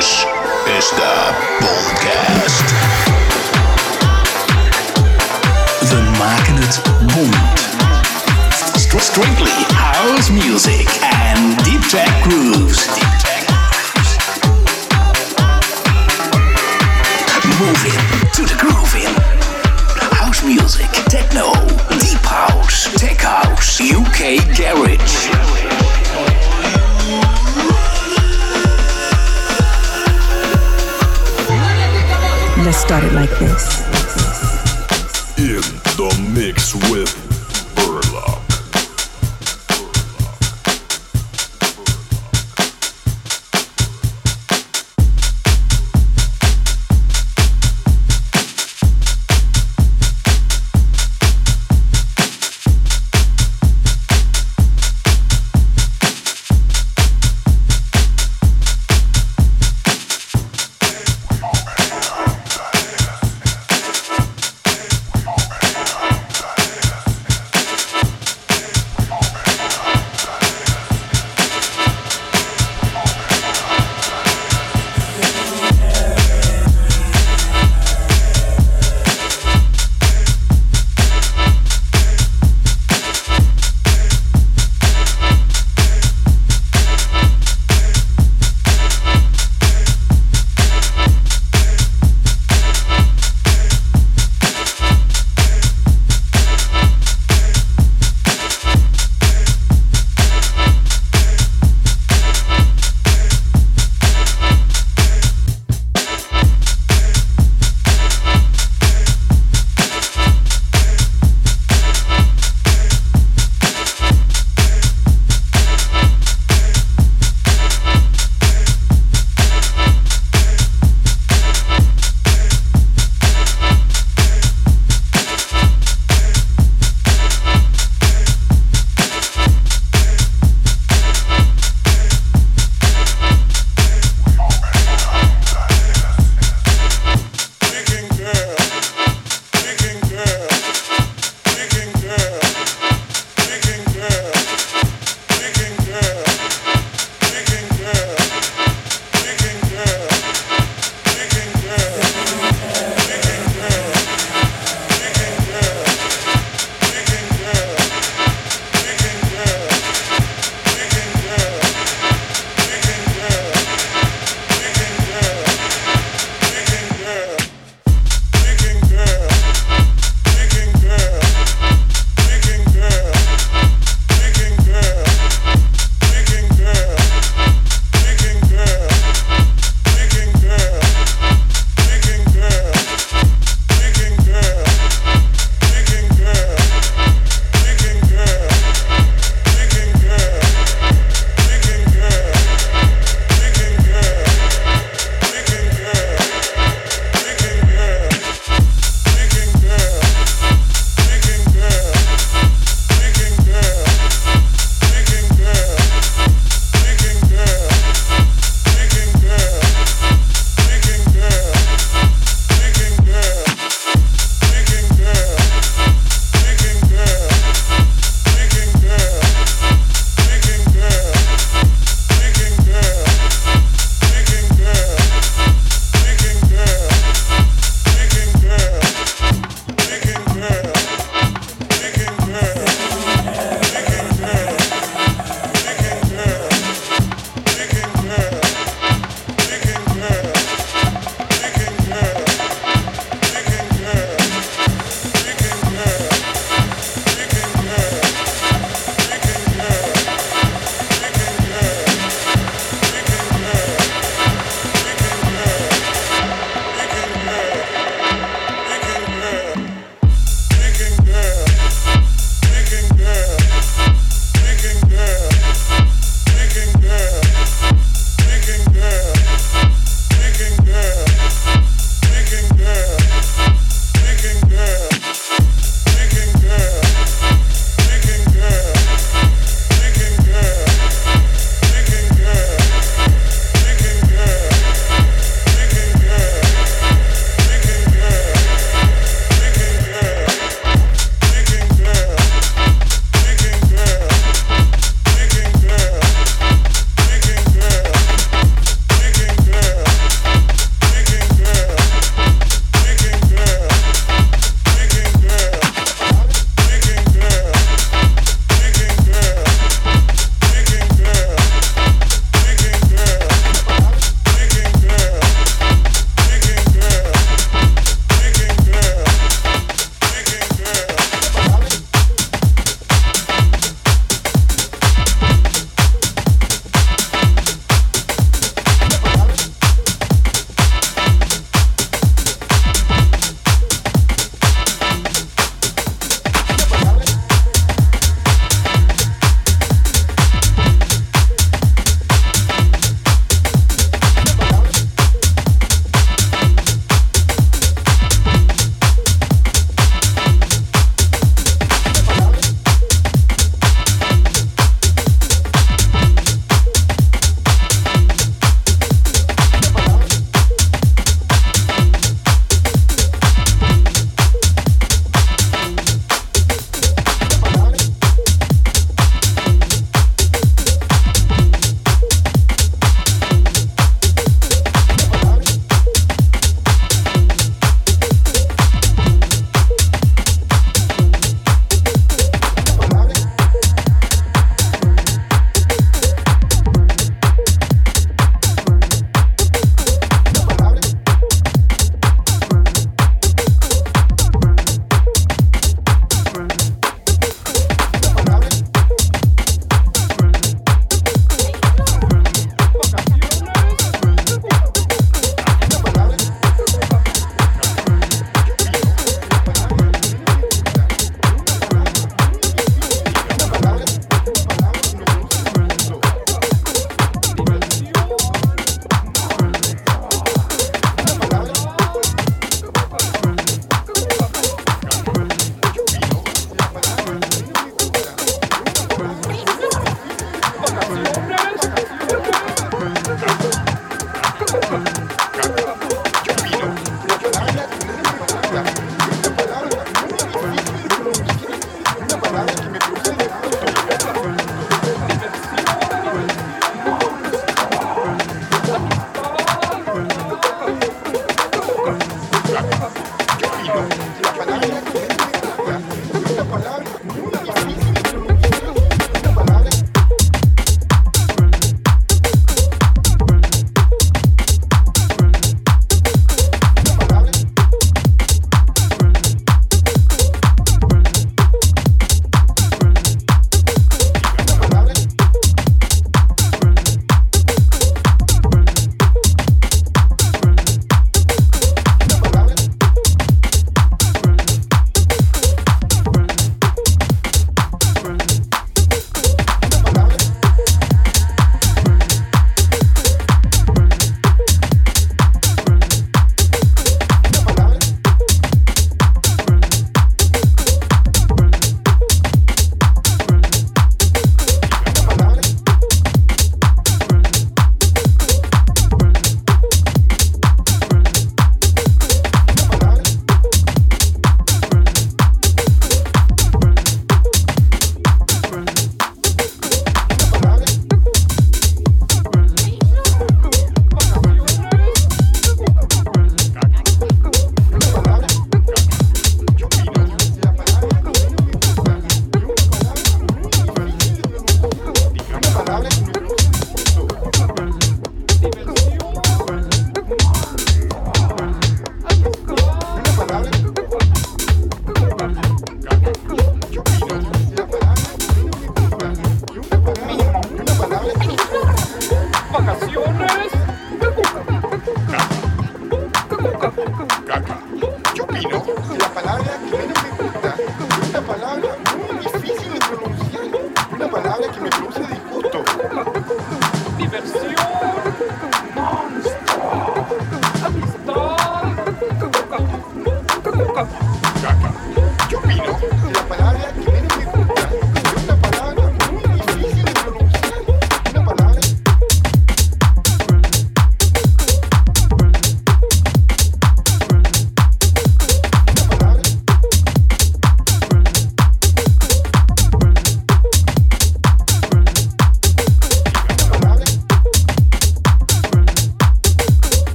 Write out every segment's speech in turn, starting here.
This is the BONTCAST. We maken het BONT. Strictly house music and deep track grooves. Deep track. Moving to the grooving. House music, techno, deep house, tech house, UK garage. Let's start it like this. In the mix with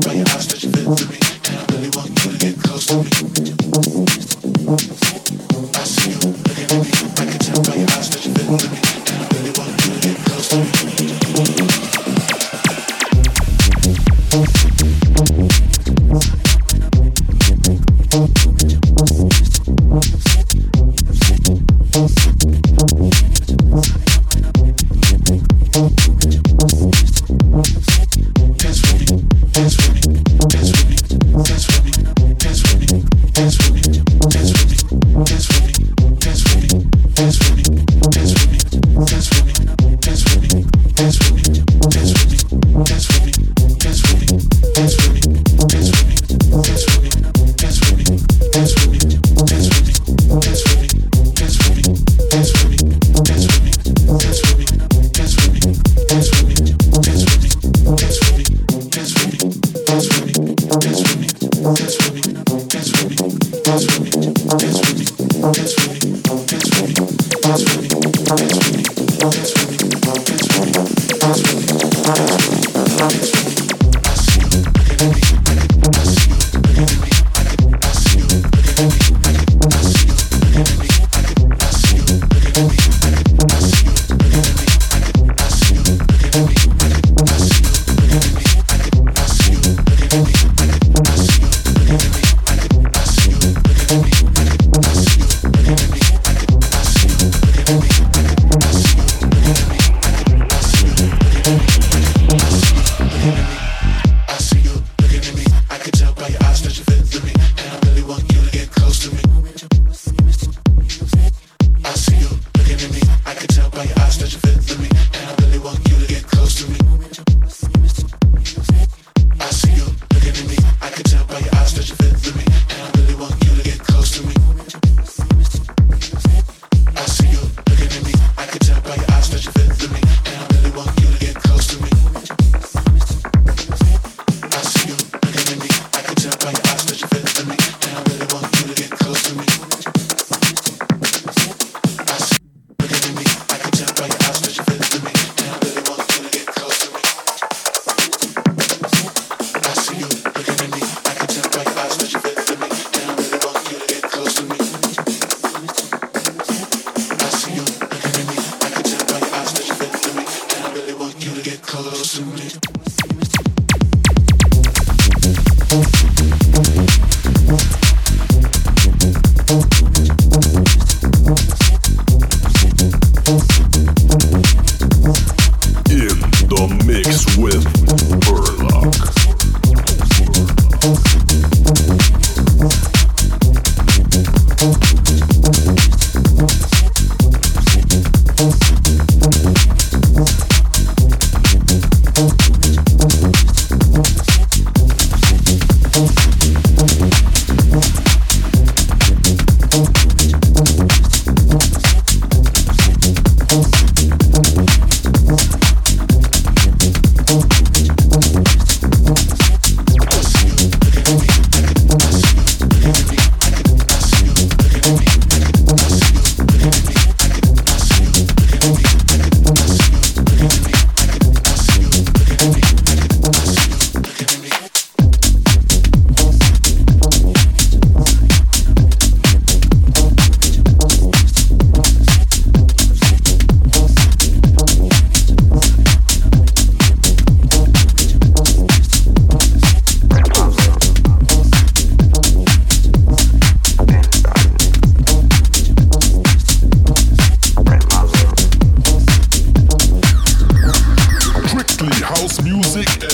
Bring your hostage to me. Can I really want you to get close to me?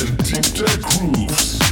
and deep tech grooves.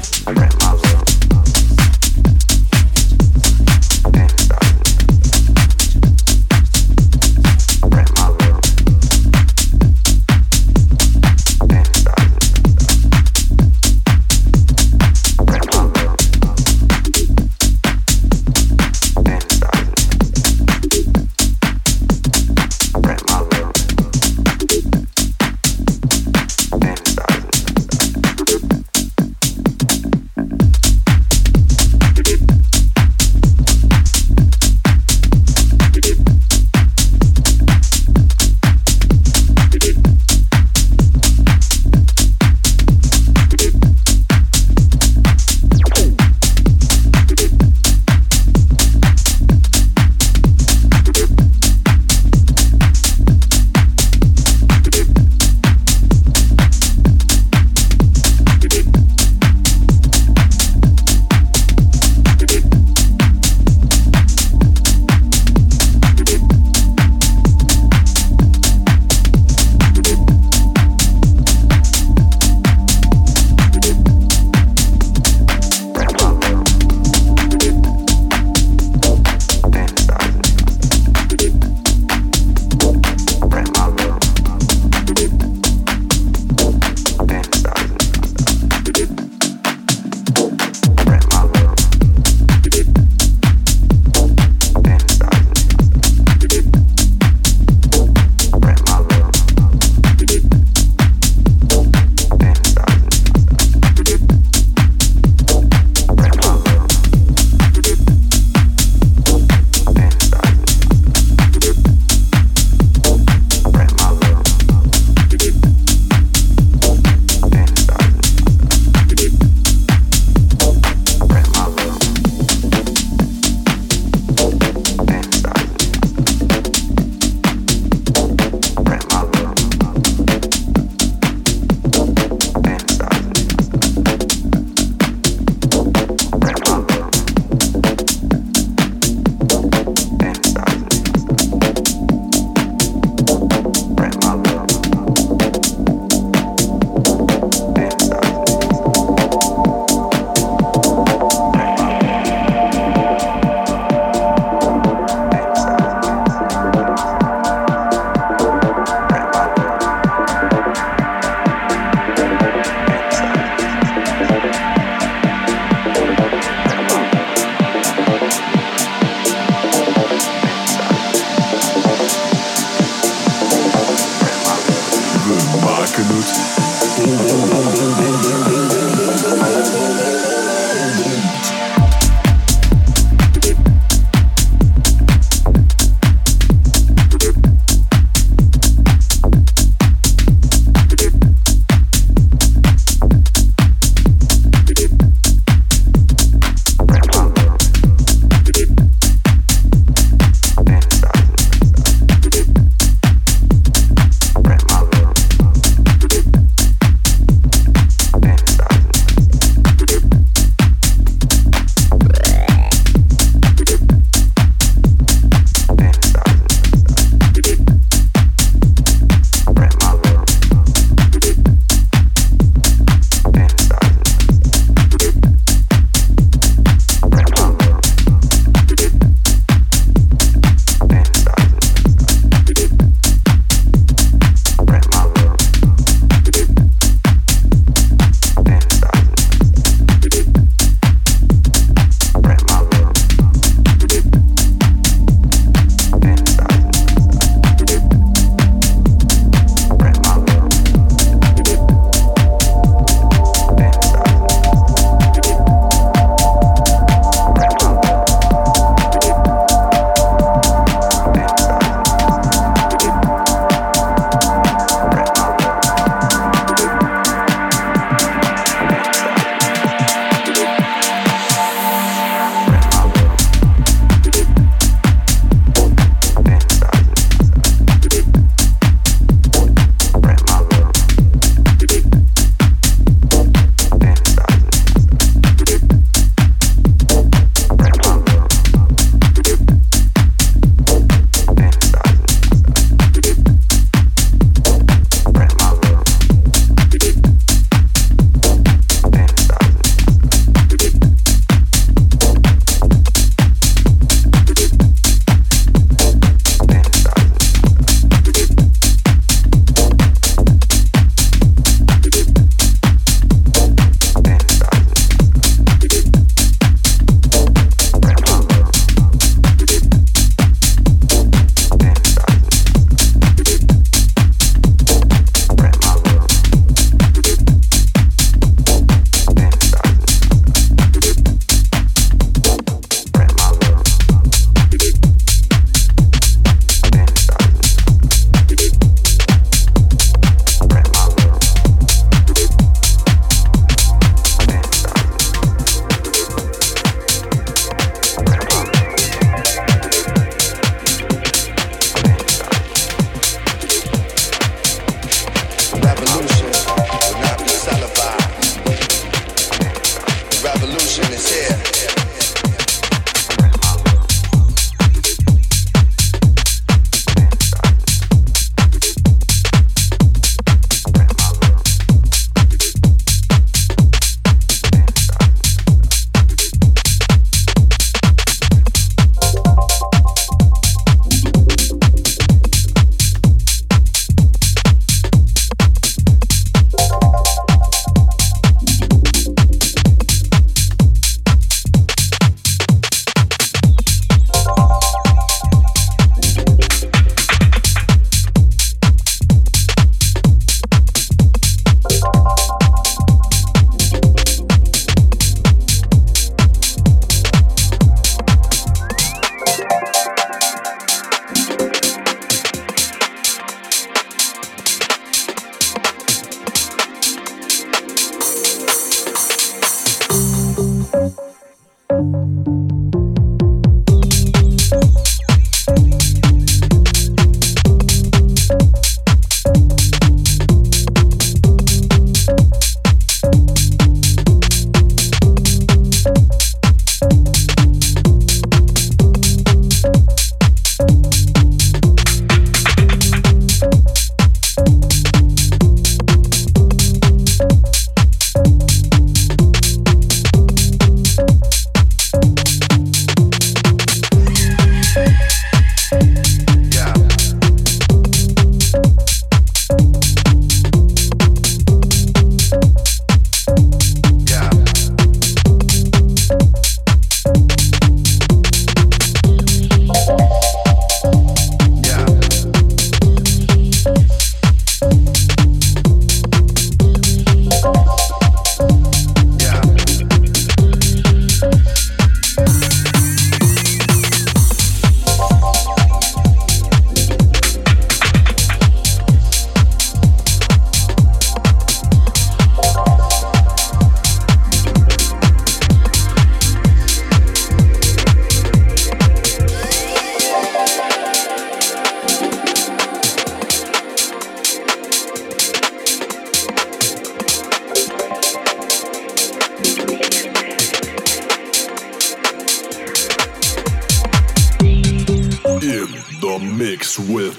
With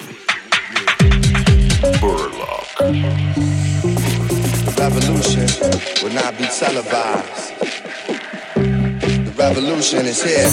Berlak. The revolution will not be televised. The revolution is here.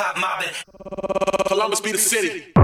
Hilltop mobbing. Columbus be the city.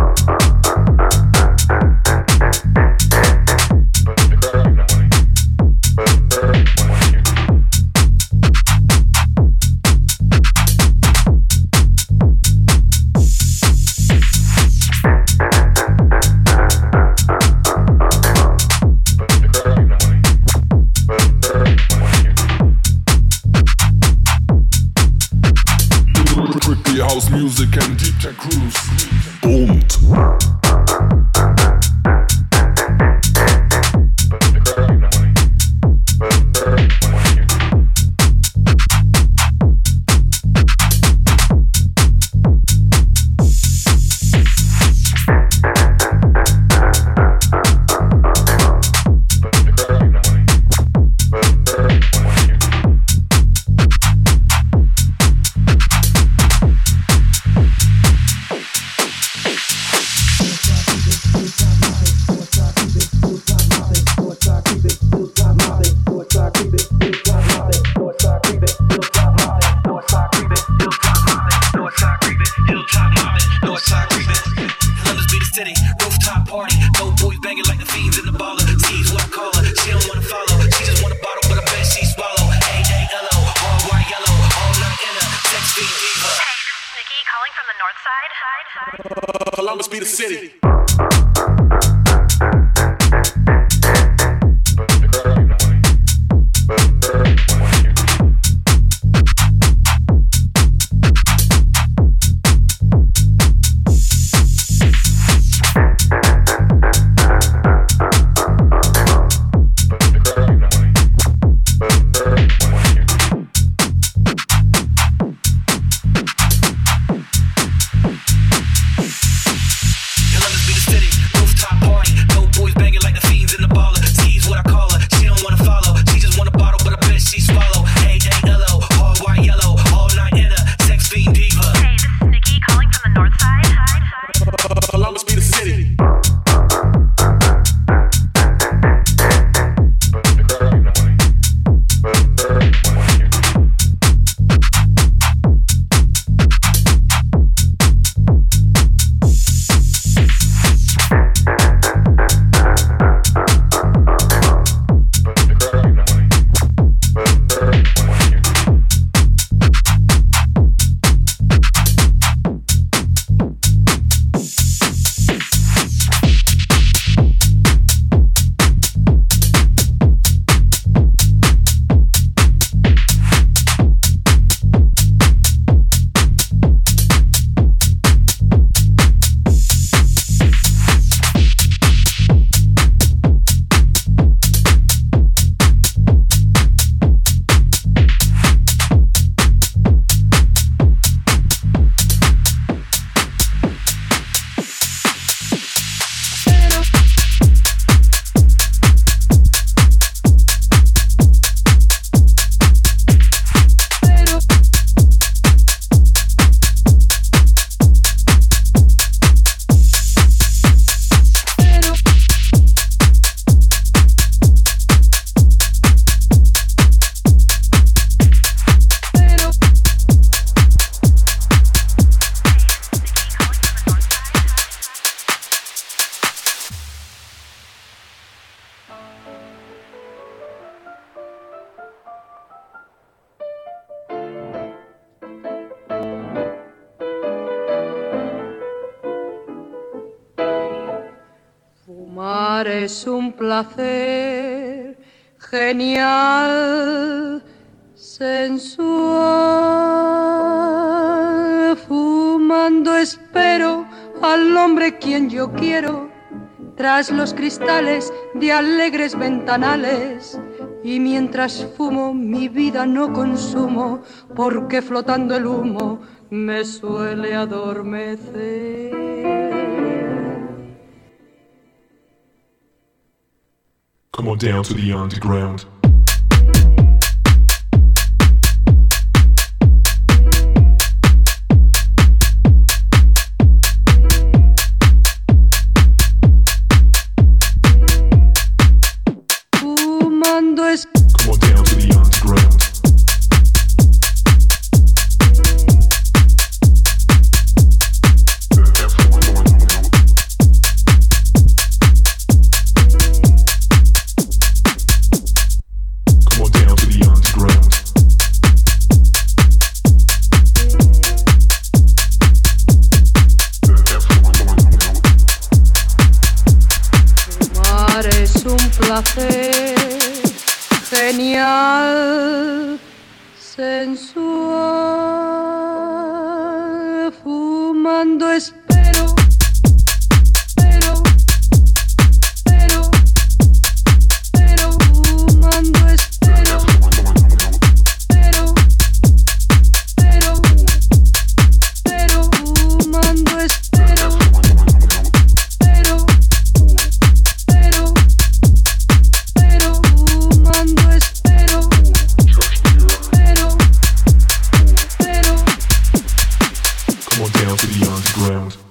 Es un placer genial, sensual. Fumando espero al hombre quien yo quiero, tras los cristales de alegres ventanales. Y mientras fumo mi vida no consumo, porque flotando el humo me suele adormecer. Down to the underground. Calor. Y acá,